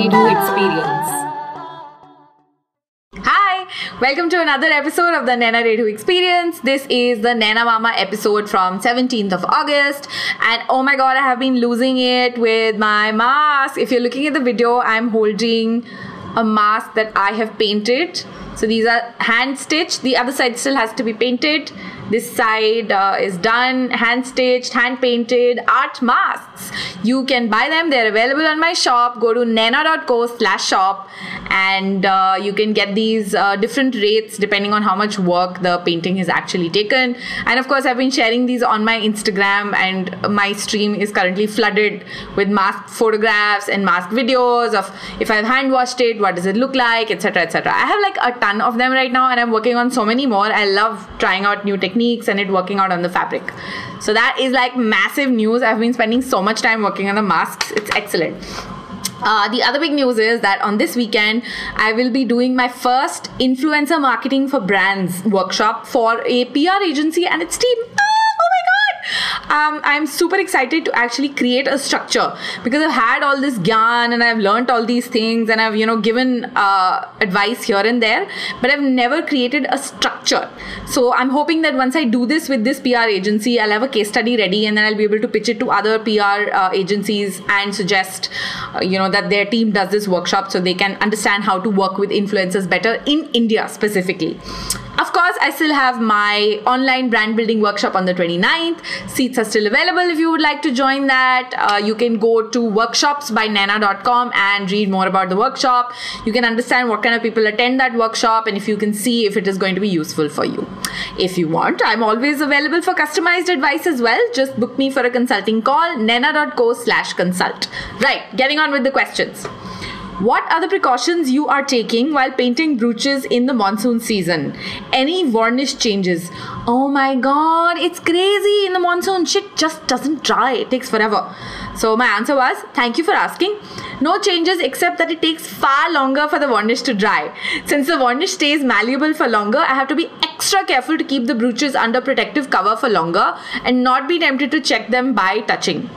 Experience. Hi, welcome to another episode of the Naina Redhu experience. This is the Naina Mama episode from 17th of August. And oh my god, I have been losing it with my mask. If you're looking at the video, I'm holding a mask that I have painted. So these are hand stitched. The other side still has to be painted. This side uh, is done, hand stitched, hand painted art masks. You can buy them. They're available on my shop. Go to naina.co slash shop and uh, you can get these uh, different rates depending on how much work the painting has actually taken. And of course, I've been sharing these on my Instagram and my stream is currently flooded with mask photographs and mask videos of if I've hand washed it, what does it look like, etc. etc. I have like a ton of them right now and I'm working on so many more. I love trying out new techniques and it working out on the fabric. So that is like massive news. I've been spending so much time working on the masks. It's excellent. Uh, the other big news is that on this weekend, I will be doing my first influencer marketing for brands workshop for a PR agency and its team. Um, I'm super excited to actually create a structure because I've had all this gyan and I've learned all these things and I've you know given uh, advice here and there, but I've never created a structure. So I'm hoping that once I do this with this PR agency, I'll have a case study ready and then I'll be able to pitch it to other PR uh, agencies and suggest, uh, you know, that their team does this workshop so they can understand how to work with influencers better in India specifically. Of course, I still have my online brand building workshop on the 29th. Seats are still available if you would like to join that. Uh, you can go to workshopsbynaina.com and read more about the workshop. You can understand what kind of people attend that workshop and if you can see if it is going to be useful for you. If you want, I'm always available for customized advice as well. Just book me for a consulting call, naina.co slash consult. Right, getting on with the questions. What are the precautions you are taking while painting brooches in the monsoon season? Any varnish changes? Oh my god, it's crazy in the monsoon. Shit just doesn't dry. It takes forever. So my answer was thank you for asking. No changes except that it takes far longer for the varnish to dry. Since the varnish stays malleable for longer, I have to be extra careful to keep the brooches under protective cover for longer and not be tempted to check them by touching.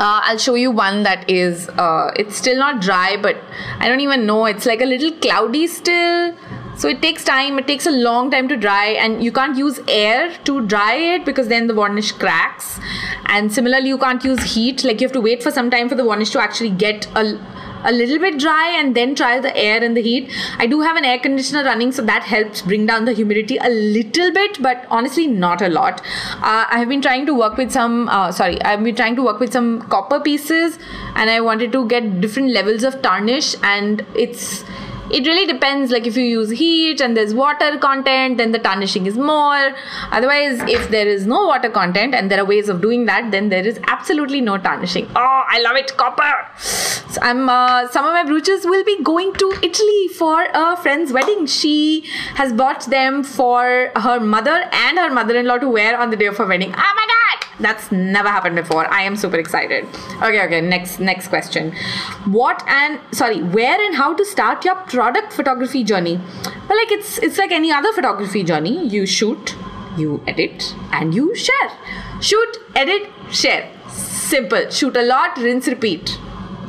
Uh, I'll show you one that is, uh, it's still not dry, but I don't even know. It's like a little cloudy still. So it takes time, it takes a long time to dry, and you can't use air to dry it because then the varnish cracks. And similarly, you can't use heat, like you have to wait for some time for the varnish to actually get a a little bit dry and then try the air and the heat. I do have an air conditioner running, so that helps bring down the humidity a little bit, but honestly, not a lot. Uh, I have been trying to work with some, uh, sorry, I've been trying to work with some copper pieces and I wanted to get different levels of tarnish, and it's it really depends like if you use heat and there's water content then the tarnishing is more. Otherwise if there is no water content and there are ways of doing that then there is absolutely no tarnishing. Oh i love it copper. So i'm uh, some of my brooches will be going to italy for a friend's wedding. She has bought them for her mother and her mother-in-law to wear on the day of her wedding. Oh my god that's never happened before. I am super excited. Okay okay next next question. What and sorry where and how to start your product photography journey? Well like it's it's like any other photography journey. You shoot you edit and you share. Shoot edit share. Simple. Shoot a lot rinse repeat.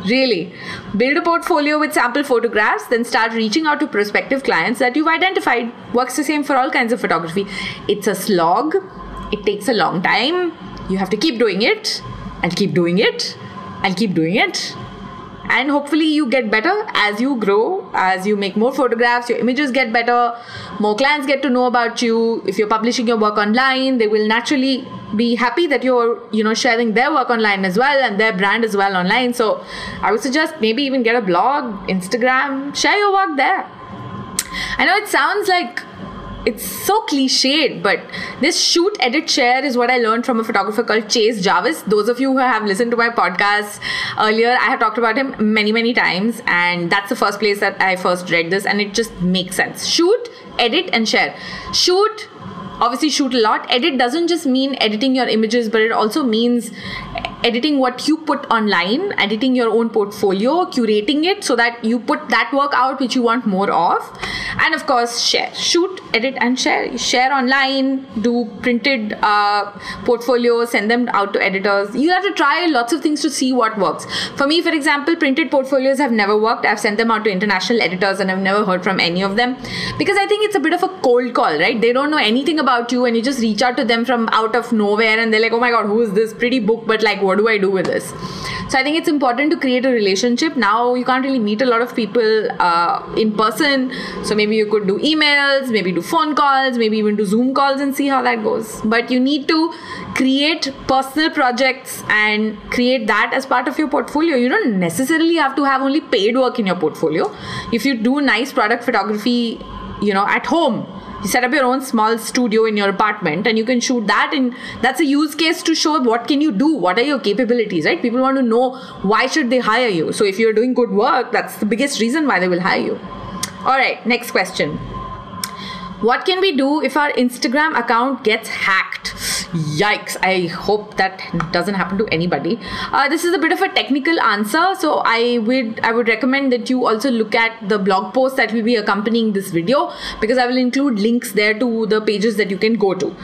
Really. Build a portfolio with sample photographs, then start reaching out to prospective clients that you've identified. Works the same for all kinds of photography. It's a slog, it takes a long time. You have to keep doing it and keep doing it and keep doing it. And hopefully, you get better as you grow, as you make more photographs, your images get better, more clients get to know about you. If you're publishing your work online, they will naturally be happy that you're you know sharing their work online as well and their brand as well online so i would suggest maybe even get a blog instagram share your work there i know it sounds like it's so cliched, but this shoot, edit, share is what I learned from a photographer called Chase Jarvis. Those of you who have listened to my podcast earlier, I have talked about him many, many times, and that's the first place that I first read this, and it just makes sense. Shoot, edit, and share. Shoot, obviously, shoot a lot. Edit doesn't just mean editing your images, but it also means editing what you put online, editing your own portfolio, curating it so that you put that work out which you want more of. And of course, share. Shoot, edit, and share. Share online, do printed uh, portfolios, send them out to editors. You have to try lots of things to see what works. For me, for example, printed portfolios have never worked. I've sent them out to international editors and I've never heard from any of them because I think it's a bit of a cold call, right? They don't know anything about you and you just reach out to them from out of nowhere and they're like, oh my god, who is this pretty book? But like, what do I do with this? So I think it's important to create a relationship. Now you can't really meet a lot of people uh, in person. So maybe you could do emails, maybe do phone calls, maybe even do Zoom calls and see how that goes. But you need to create personal projects and create that as part of your portfolio. You don't necessarily have to have only paid work in your portfolio. If you do nice product photography, you know, at home, you set up your own small studio in your apartment and you can shoot that and that's a use case to show what can you do what are your capabilities right? People want to know why should they hire you. So if you're doing good work that's the biggest reason why they will hire you. All right next question what can we do if our Instagram account gets hacked? Yikes. I hope that doesn't happen to anybody. Uh, this is a bit of a technical answer. So I would I would recommend that you also look at the blog post that will be accompanying this video because I will include links there to the pages that you can go to.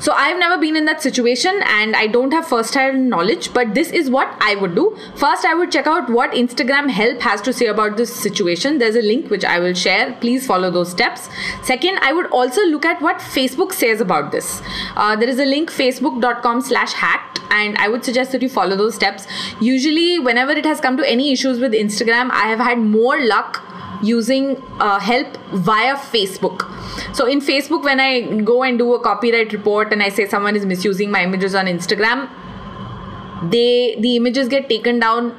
So I've never been in that situation and I don't have first hand knowledge, but this is what I would do. First, I would check out what Instagram help has to say about this situation. There's a link which I will share. Please follow those steps. Second, I would also look at what Facebook says about this. Uh, there is a link facebook.com slash hacked and I would suggest that you follow those steps. Usually, whenever it has come to any issues with Instagram, I have had more luck using uh, help via Facebook. So in Facebook, when I go and do a copyright report and I say someone is misusing my images on Instagram, they the images get taken down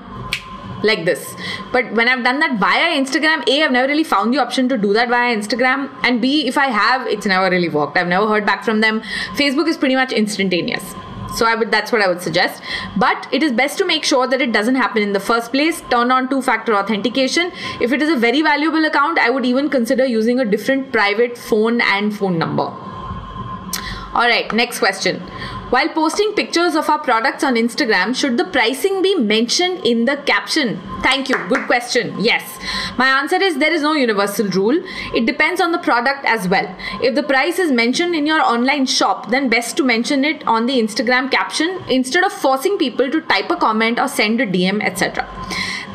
like this. But when I've done that via Instagram, A, I've never really found the option to do that via Instagram. And B, if I have, it's never really worked. I've never heard back from them. Facebook is pretty much instantaneous so i would that's what i would suggest. But it is best to make sure that it doesn't happen in the first place. Turn on two factor authentication. If it is a very valuable account i would even consider using a different private phone and phone number. All right next question while posting pictures of our products on Instagram, should the pricing be mentioned in the caption? Thank you. Good question. Yes. My answer is there is no universal rule. It depends on the product as well. If the price is mentioned in your online shop, then best to mention it on the Instagram caption instead of forcing people to type a comment or send a DM, etc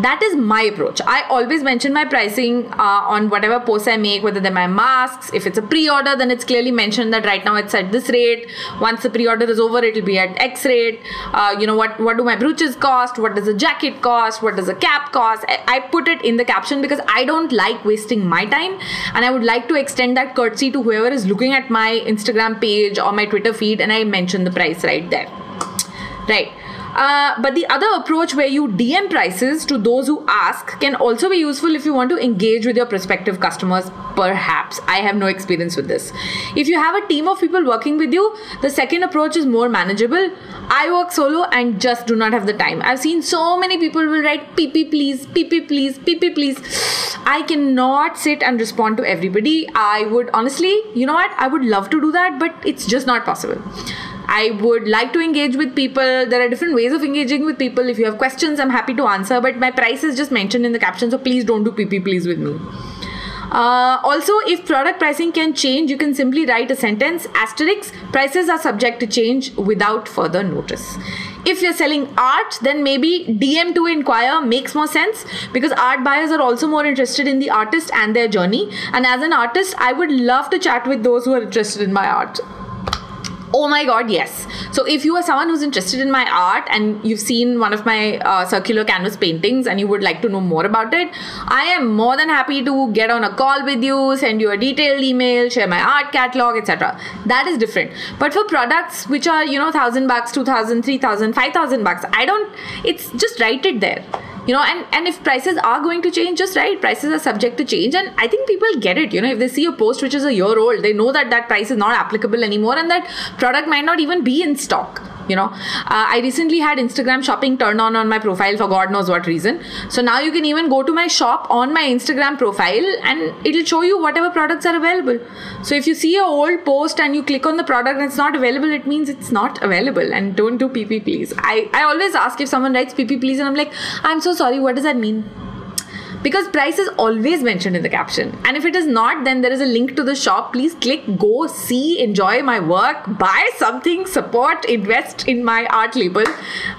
that is my approach. I always mention my pricing uh, on whatever posts i make whether they're my masks. If it's a pre-order then it's clearly mentioned that right now it's at this rate. Once the pre-order is over it'll be at x rate. Uh, you know what what do my brooches cost? What does a jacket cost? What does a cap cost? I, I put it in the caption because i don't like wasting my time. And i would like to extend that courtesy to whoever is looking at my instagram page or my twitter feed and i mention the price right there. Right uh, but the other approach where you DM prices to those who ask can also be useful if you want to engage with your prospective customers. Perhaps I have no experience with this. If you have a team of people working with you, the second approach is more manageable. I work solo and just do not have the time. I've seen so many people will write PP please, PP please, PP please. I cannot sit and respond to everybody. I would honestly, you know what? I would love to do that, but it's just not possible. I would like to engage with people. There are different ways of engaging with people. If you have questions, I'm happy to answer. But my price is just mentioned in the caption, so please don't do PP please with me. Uh, also, if product pricing can change, you can simply write a sentence asterisk prices are subject to change without further notice. If you're selling art, then maybe DM to inquire makes more sense because art buyers are also more interested in the artist and their journey. And as an artist, I would love to chat with those who are interested in my art. Oh my god, yes. So if you are someone who's interested in my art and you've seen one of my uh, circular canvas paintings and you would like to know more about it, I am more than happy to get on a call with you, send you a detailed email, share my art catalog, etc. That is different. But for products which are, you know, 1000 bucks, 2000, 3000, 5000 bucks, I don't it's just write it there you know and and if prices are going to change just right prices are subject to change. And i think people get it. You know if they see a post which is a year old they know that that price is not applicable anymore and that product might not even be in stock you know. Uh, i recently had instagram shopping turn on on my profile for god knows what reason. So now you can even go to my shop on my instagram profile and it'll show you whatever products are available. So if you see a old post and you click on the product and it's not available it means it's not available. And don't do pp please. I i always ask if someone writes pp please and i'm like i'm so sorry. What does that mean because price is always mentioned in the caption. And if it is not then there is a link to the shop. Please click go see enjoy my work buy something support invest in my art label.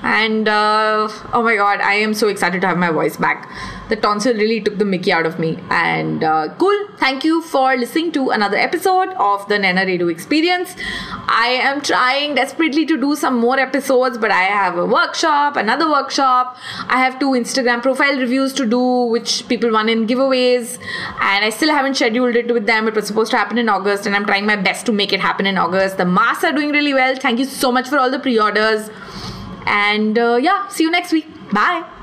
And uh, oh my god i am so excited to have my voice back the tonsil really took the mickey out of me. And uh, cool. Thank you for listening to another episode of the Naina Redhu experience. I am trying desperately to do some more episodes but i have a workshop another workshop. I have two instagram profile reviews to do which people won in giveaways. And i still haven't scheduled it with them. It was supposed to happen in august and i'm trying my best to make it happen in august. The masks are doing really well. Thank you so much for all the pre-orders. And uh, yeah see you next week. Bye